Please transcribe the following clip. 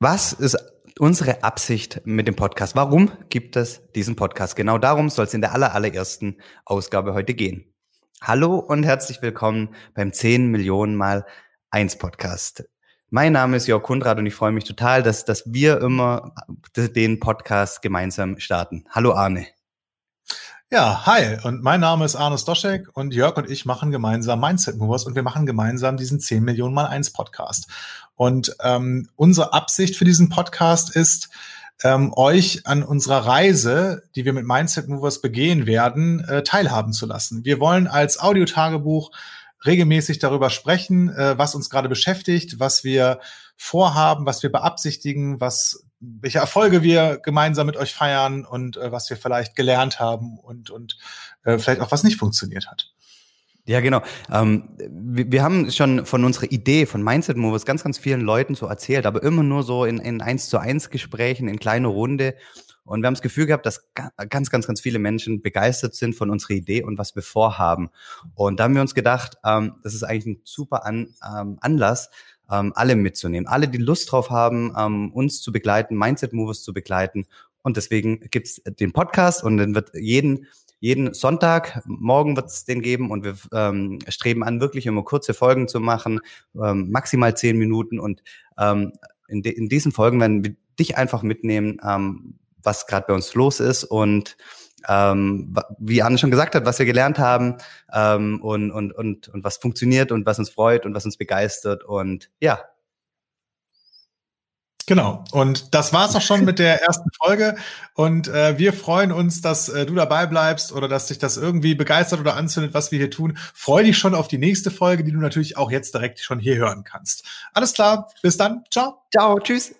Was ist unsere Absicht mit dem Podcast? Warum gibt es diesen Podcast? Genau darum soll es in der aller, allerersten Ausgabe heute gehen. Hallo und herzlich willkommen beim 10 Millionen mal 1 Podcast. Mein Name ist Jörg Kundrat und ich freue mich total, dass, dass wir immer den Podcast gemeinsam starten. Hallo Arne. Ja, hi, und mein Name ist Arne Stoschek und Jörg und ich machen gemeinsam Mindset Movers und wir machen gemeinsam diesen 10 Millionen mal 1 Podcast. Und ähm, unsere Absicht für diesen Podcast ist, ähm, euch an unserer Reise, die wir mit Mindset Movers begehen werden, äh, teilhaben zu lassen. Wir wollen als Audiotagebuch regelmäßig darüber sprechen, äh, was uns gerade beschäftigt, was wir vorhaben, was wir beabsichtigen, was welche Erfolge wir gemeinsam mit euch feiern und äh, was wir vielleicht gelernt haben und, und äh, vielleicht auch was nicht funktioniert hat. Ja, genau. Ähm, wir, wir, haben schon von unserer Idee von Mindset Movers ganz, ganz vielen Leuten so erzählt, aber immer nur so in, in eins zu eins Gesprächen, in kleiner Runde. Und wir haben das Gefühl gehabt, dass ganz, ganz, ganz viele Menschen begeistert sind von unserer Idee und was wir vorhaben. Und da haben wir uns gedacht, ähm, das ist eigentlich ein super An, ähm, Anlass, ähm, alle mitzunehmen. Alle, die Lust drauf haben, ähm, uns zu begleiten, Mindset Movers zu begleiten. Und deswegen gibt's den Podcast und dann wird jeden jeden Sonntag, morgen wird es den geben und wir ähm, streben an, wirklich immer kurze Folgen zu machen, ähm, maximal zehn Minuten und ähm, in, de in diesen Folgen werden wir dich einfach mitnehmen, ähm, was gerade bei uns los ist und ähm, wie Anne schon gesagt hat, was wir gelernt haben ähm, und, und, und, und was funktioniert und was uns freut und was uns begeistert. Und ja, Genau. Und das war's auch schon mit der ersten Folge. Und äh, wir freuen uns, dass äh, du dabei bleibst oder dass dich das irgendwie begeistert oder anzündet, was wir hier tun. Freu dich schon auf die nächste Folge, die du natürlich auch jetzt direkt schon hier hören kannst. Alles klar. Bis dann. Ciao. Ciao. Tschüss.